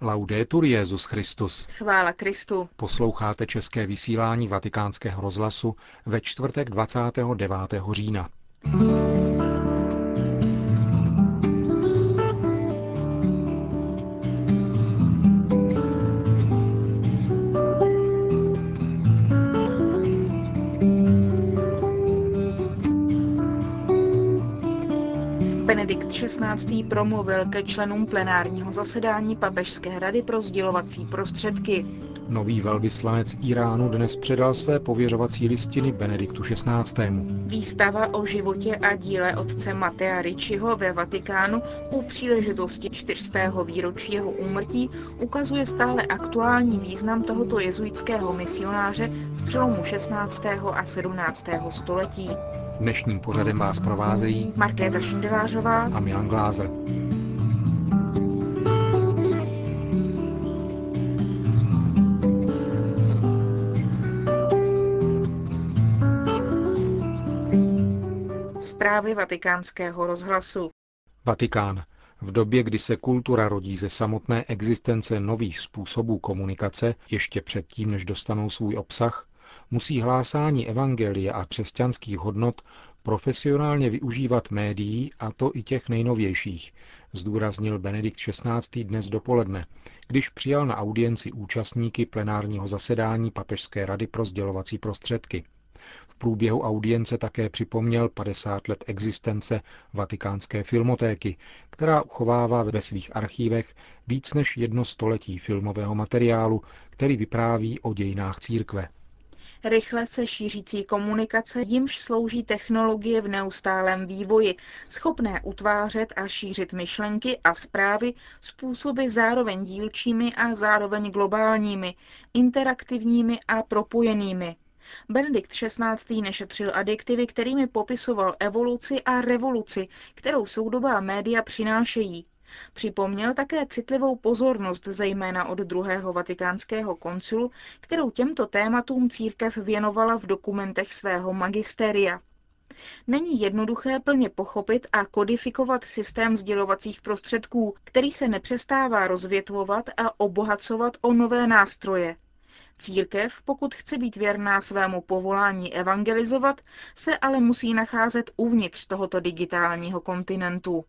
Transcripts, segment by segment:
Laudetur Jezus Christus. Chvála Kristu. Posloucháte české vysílání Vatikánského rozhlasu ve čtvrtek 29. října. Benedikt XVI. promluvil ke členům plenárního zasedání Papežské rady pro sdělovací prostředky. Nový velvyslanec Iránu dnes předal své pověřovací listiny Benediktu XVI. Výstava o životě a díle otce Matea Ricciho ve Vatikánu u příležitosti 400. výročí jeho úmrtí ukazuje stále aktuální význam tohoto jezuitského misionáře z přelomu 16. a 17. století. Dnešním pořadem vás provázejí Markéta Šindelářová a Milan Glázer. Zprávy vatikánského rozhlasu. Vatikán. V době, kdy se kultura rodí ze samotné existence nových způsobů komunikace, ještě předtím, než dostanou svůj obsah, musí hlásání evangelia a křesťanských hodnot profesionálně využívat médií, a to i těch nejnovějších, zdůraznil Benedikt XVI. dnes dopoledne, když přijal na audienci účastníky plenárního zasedání Papežské rady pro sdělovací prostředky. V průběhu audience také připomněl 50 let existence Vatikánské filmotéky, která uchovává ve svých archívech víc než jedno století filmového materiálu, který vypráví o dějinách církve. Rychle se šířící komunikace, jimž slouží technologie v neustálém vývoji, schopné utvářet a šířit myšlenky a zprávy způsoby zároveň dílčími a zároveň globálními, interaktivními a propojenými. Benedikt XVI. nešetřil adjektivy, kterými popisoval evoluci a revoluci, kterou soudobá média přinášejí. Připomněl také citlivou pozornost zejména od druhého vatikánského koncilu, kterou těmto tématům církev věnovala v dokumentech svého magisteria. Není jednoduché plně pochopit a kodifikovat systém sdělovacích prostředků, který se nepřestává rozvětvovat a obohacovat o nové nástroje. Církev, pokud chce být věrná svému povolání evangelizovat, se ale musí nacházet uvnitř tohoto digitálního kontinentu.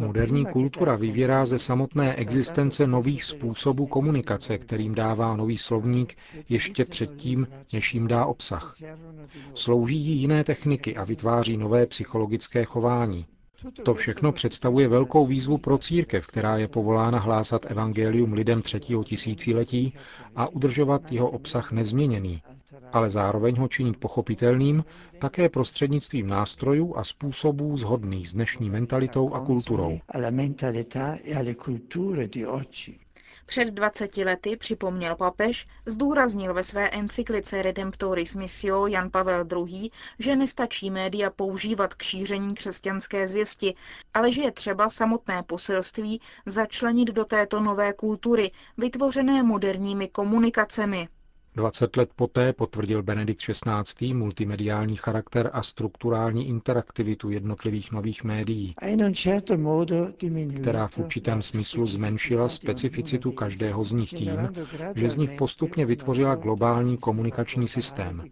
Moderní kultura vyvěrá ze samotné existence nových způsobů komunikace, kterým dává nový slovník ještě předtím, než jim dá obsah. Slouží jí jiné techniky a vytváří nové psychologické chování. To všechno představuje velkou výzvu pro církev, která je povolána hlásat evangelium lidem třetího tisíciletí a udržovat jeho obsah nezměněný, ale zároveň ho činit pochopitelným také prostřednictvím nástrojů a způsobů zhodných s dnešní mentalitou a kulturou. Před 20 lety, připomněl papež, zdůraznil ve své encyklice Redemptoris Missio Jan Pavel II., že nestačí média používat k šíření křesťanské zvěsti, ale že je třeba samotné poselství začlenit do této nové kultury, vytvořené moderními komunikacemi. 20 let poté potvrdil Benedikt XVI. multimediální charakter a strukturální interaktivitu jednotlivých nových médií, která v určitém smyslu zmenšila specificitu každého z nich tím, že z nich postupně vytvořila globální komunikační systém.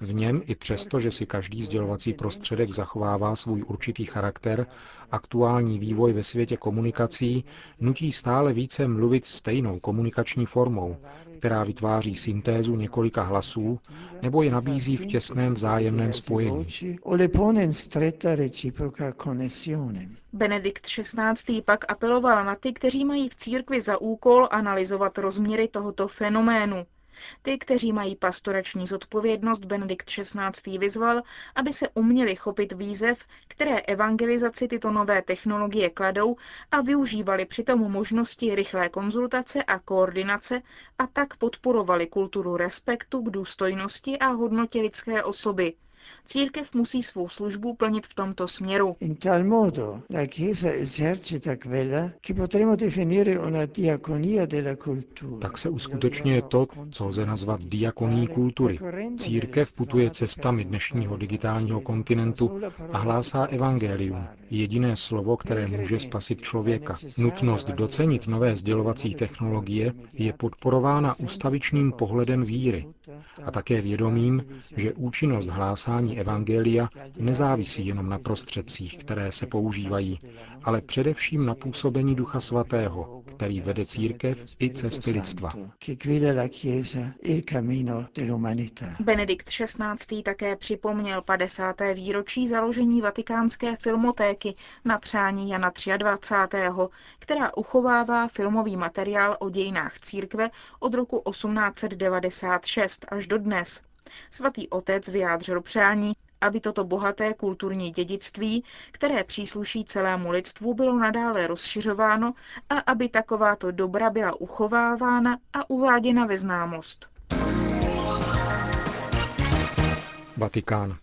V něm i přesto, že si každý sdělovací prostředek zachovává svůj určitý charakter, aktuální vývoj ve světě komunikací nutí stále více mluvit stejnou komunikační formou, která vytváří syntézu několika hlasů nebo je nabízí v těsném vzájemném spojení. Benedikt XVI. pak apeloval na ty, kteří mají v církvi za úkol analyzovat rozměry tohoto fenoménu. Ty, kteří mají pastorační zodpovědnost, Benedikt XVI. vyzval, aby se uměli chopit výzev, které evangelizaci tyto nové technologie kladou a využívali přitom možnosti rychlé konzultace a koordinace a tak podporovali kulturu respektu k důstojnosti a hodnotě lidské osoby, Církev musí svou službu plnit v tomto směru. In tal modo la Chiesa esercita quella che potremmo definire una diaconia della cultura. Tak se uskutečňuje to, co lze nazvat diakoní kultury. Církev putuje cestami dnešního digitálního kontinentu a hlásá evangelium, jediné slovo, které může spasit člověka. Nutnost docenit nové sdělovací technologie je podporována ustavičným pohledem víry a také vědomím, že účinnost hlásání Evangelia nezávisí jenom na prostředcích, které se používají, ale především na působení Ducha Svatého, který vede církev i cesty lidstva. Benedikt XVI. také připomněl 50. výročí založení vatikánské filmotéky na přání Jana 23., která uchovává filmový materiál o dějinách církve od roku 1896 až do dnes. Svatý otec vyjádřil přání, aby toto bohaté kulturní dědictví, které přísluší celému lidstvu, bylo nadále rozšiřováno a aby takováto dobra byla uchovávána a uváděna ve známost. Vatikán.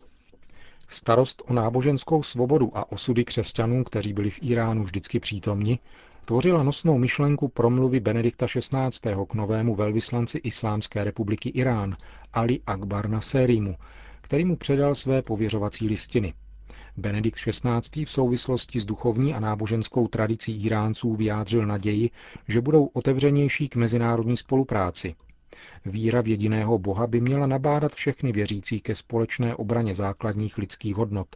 Starost o náboženskou svobodu a osudy křesťanů, kteří byli v Iránu vždycky přítomni, tvořila nosnou myšlenku promluvy Benedikta XVI. k novému velvyslanci Islámské republiky Irán, Ali Akbar Naserimu, který mu předal své pověřovací listiny. Benedikt XVI. v souvislosti s duchovní a náboženskou tradicí Iránců vyjádřil naději, že budou otevřenější k mezinárodní spolupráci. Víra v jediného Boha by měla nabádat všechny věřící ke společné obraně základních lidských hodnot.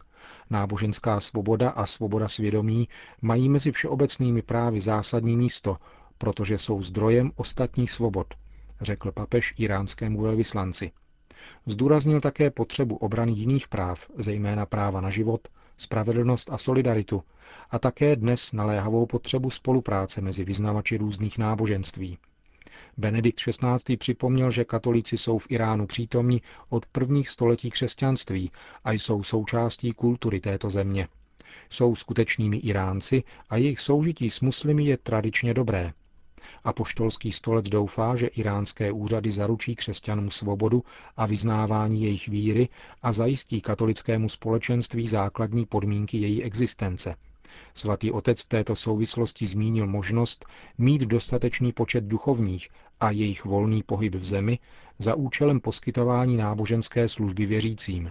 Náboženská svoboda a svoboda svědomí mají mezi všeobecnými právy zásadní místo, protože jsou zdrojem ostatních svobod, řekl papež iránskému velvyslanci. Zdůraznil také potřebu obrany jiných práv, zejména práva na život, spravedlnost a solidaritu, a také dnes naléhavou potřebu spolupráce mezi vyznavači různých náboženství. Benedikt XVI. připomněl, že katolíci jsou v Iránu přítomní od prvních století křesťanství a jsou součástí kultury této země. Jsou skutečnými Iránci a jejich soužití s muslimy je tradičně dobré. Apoštolský stolec doufá, že iránské úřady zaručí křesťanům svobodu a vyznávání jejich víry a zajistí katolickému společenství základní podmínky její existence. Svatý otec v této souvislosti zmínil možnost mít dostatečný počet duchovních a jejich volný pohyb v zemi za účelem poskytování náboženské služby věřícím.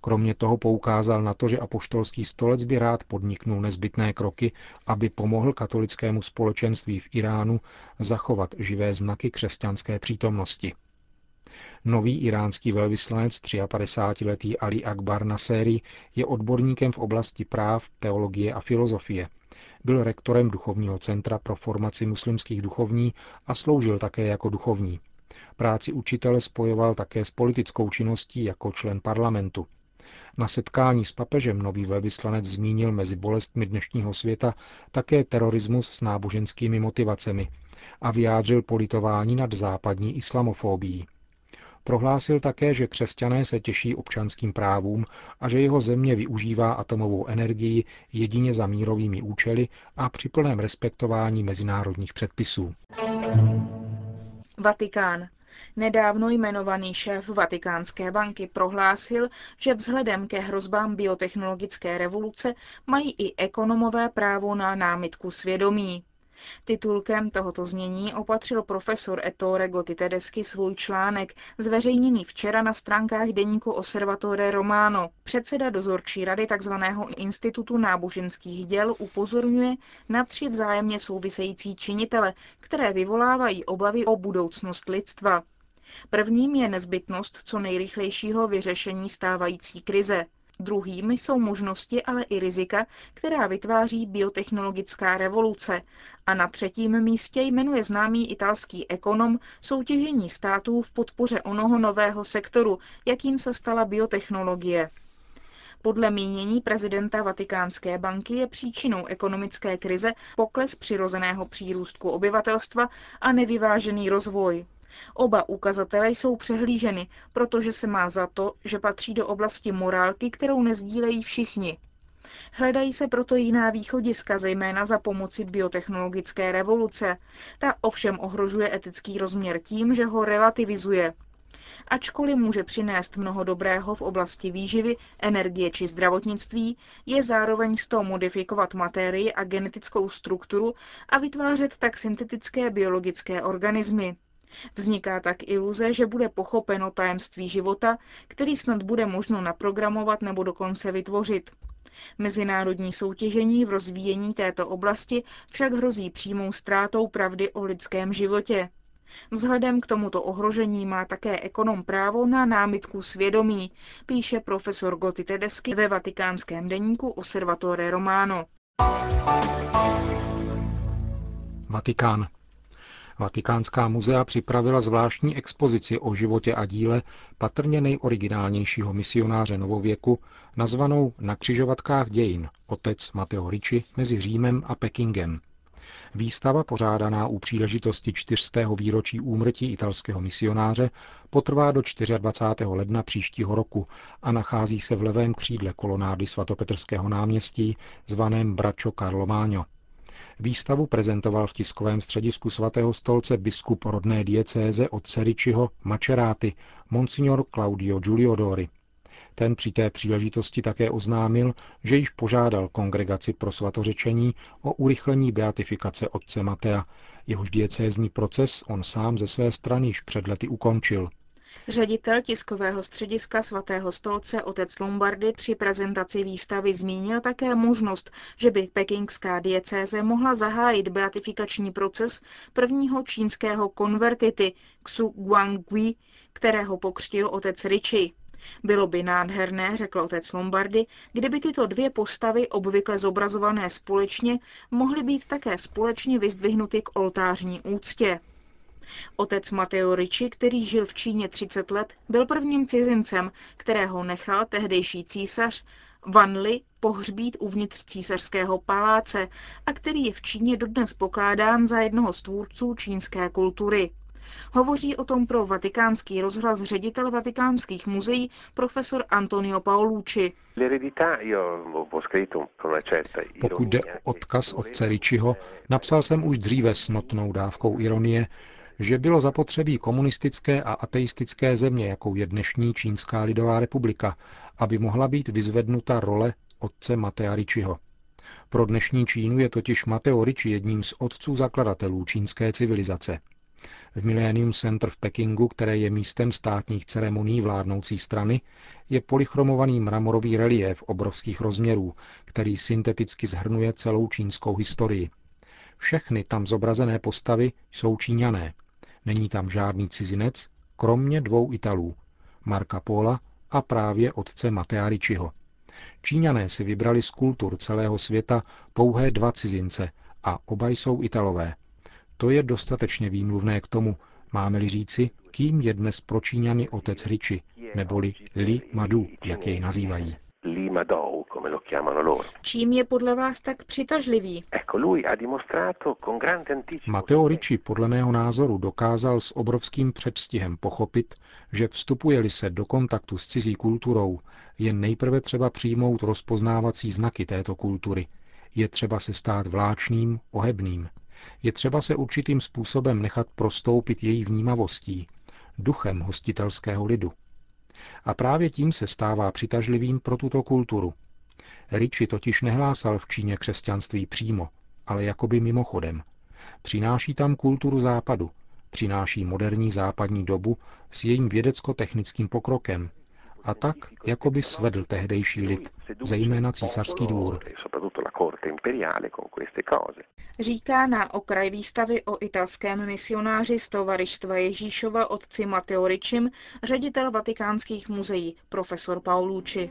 Kromě toho poukázal na to, že apoštolský stolec by rád podniknul nezbytné kroky, aby pomohl katolickému společenství v Iránu zachovat živé znaky křesťanské přítomnosti. Nový iránský velvyslanec 53-letý Ali Akbar Naseri je odborníkem v oblasti práv, teologie a filozofie. Byl rektorem Duchovního centra pro formaci muslimských duchovní a sloužil také jako duchovní. Práci učitele spojoval také s politickou činností jako člen parlamentu. Na setkání s papežem nový velvyslanec zmínil mezi bolestmi dnešního světa také terorismus s náboženskými motivacemi a vyjádřil politování nad západní islamofóbií. Prohlásil také, že křesťané se těší občanským právům a že jeho země využívá atomovou energii jedině za mírovými účely a při plném respektování mezinárodních předpisů. Vatikán. Nedávno jmenovaný šéf Vatikánské banky prohlásil, že vzhledem ke hrozbám biotechnologické revoluce mají i ekonomové právo na námitku svědomí. Titulkem tohoto znění opatřil profesor Ettore Gotitedesky svůj článek, zveřejněný včera na stránkách deníku Osservatore Romano. Předseda dozorčí rady tzv. Institutu náboženských děl upozorňuje na tři vzájemně související činitele, které vyvolávají obavy o budoucnost lidstva. Prvním je nezbytnost co nejrychlejšího vyřešení stávající krize. Druhým jsou možnosti, ale i rizika, která vytváří biotechnologická revoluce. A na třetím místě jmenuje známý italský ekonom soutěžení států v podpoře onoho nového sektoru, jakým se stala biotechnologie. Podle mínění prezidenta Vatikánské banky je příčinou ekonomické krize pokles přirozeného přírůstku obyvatelstva a nevyvážený rozvoj. Oba ukazatele jsou přehlíženy, protože se má za to, že patří do oblasti morálky, kterou nezdílejí všichni. Hledají se proto jiná východiska, zejména za pomoci biotechnologické revoluce. Ta ovšem ohrožuje etický rozměr tím, že ho relativizuje. Ačkoliv může přinést mnoho dobrého v oblasti výživy, energie či zdravotnictví, je zároveň z toho modifikovat materii a genetickou strukturu a vytvářet tak syntetické biologické organismy. Vzniká tak iluze, že bude pochopeno tajemství života, který snad bude možno naprogramovat nebo dokonce vytvořit. Mezinárodní soutěžení v rozvíjení této oblasti však hrozí přímou ztrátou pravdy o lidském životě. Vzhledem k tomuto ohrožení má také ekonom právo na námitku svědomí, píše profesor Gotti Tedeschi ve vatikánském deníku Osservatore Romano. Vatikán. Vatikánská muzea připravila zvláštní expozici o životě a díle patrně nejoriginálnějšího misionáře novověku, nazvanou Na křižovatkách dějin, otec Mateo Ricci mezi Římem a Pekingem. Výstava, pořádaná u příležitosti 400. výročí úmrtí italského misionáře, potrvá do 24. ledna příštího roku a nachází se v levém křídle kolonády svatopetrského náměstí, zvaném Bračo Carlo Výstavu prezentoval v tiskovém středisku svatého stolce biskup rodné diecéze od Seričiho Maceráty, monsignor Claudio Giuliodori. Ten při té příležitosti také oznámil, že již požádal kongregaci pro svatořečení o urychlení beatifikace otce Matea, jehož diecézní proces on sám ze své strany již před lety ukončil. Ředitel tiskového střediska svatého stolce otec Lombardy při prezentaci výstavy zmínil také možnost, že by pekingská diecéze mohla zahájit beatifikační proces prvního čínského konvertity Xu Guangui, kterého pokřtil otec Richi. Bylo by nádherné, řekl otec Lombardy, kdyby tyto dvě postavy, obvykle zobrazované společně, mohly být také společně vyzdvihnuty k oltářní úctě. Otec Mateo Ricci, který žil v Číně 30 let, byl prvním cizincem, kterého nechal tehdejší císař Van Li pohřbít uvnitř císařského paláce a který je v Číně dodnes pokládán za jednoho z tvůrců čínské kultury. Hovoří o tom pro vatikánský rozhlas ředitel vatikánských muzeí profesor Antonio Paolucci. Pokud jde o odkaz otce Ričiho, napsal jsem už dříve s notnou dávkou ironie, že bylo zapotřebí komunistické a ateistické země, jakou je dnešní Čínská lidová republika, aby mohla být vyzvednuta role otce Matea Ričiho. Pro dnešní Čínu je totiž Mateo Ricci jedním z otců zakladatelů čínské civilizace. V Millennium Center v Pekingu, které je místem státních ceremonií vládnoucí strany, je polychromovaný mramorový relief obrovských rozměrů, který synteticky zhrnuje celou čínskou historii. Všechny tam zobrazené postavy jsou číňané. Není tam žádný cizinec, kromě dvou Italů, Marka Pola a právě otce Matea Ricciho. Číňané si vybrali z kultur celého světa pouhé dva cizince a oba jsou Italové. To je dostatečně výmluvné k tomu, máme-li říci, kým je dnes pro Číňany otec Ricci, neboli Li Madu, jak jej nazývají. Čím je podle vás tak přitažlivý? Matteo Ricci podle mého názoru dokázal s obrovským předstihem pochopit, že vstupuje-li se do kontaktu s cizí kulturou, je nejprve třeba přijmout rozpoznávací znaky této kultury. Je třeba se stát vláčným, ohebným. Je třeba se určitým způsobem nechat prostoupit její vnímavostí, duchem hostitelského lidu. A právě tím se stává přitažlivým pro tuto kulturu. Ricci totiž nehlásal v Číně křesťanství přímo, ale jakoby mimochodem. Přináší tam kulturu západu, přináší moderní západní dobu s jejím vědecko-technickým pokrokem, a tak jako by svedl tehdejší lid, zejména císařský dvůr. Říká na okraj výstavy o italském misionáři z tovarištva Ježíšova otci Mateo Ričim ředitel vatikánských muzeí, profesor Paulucci.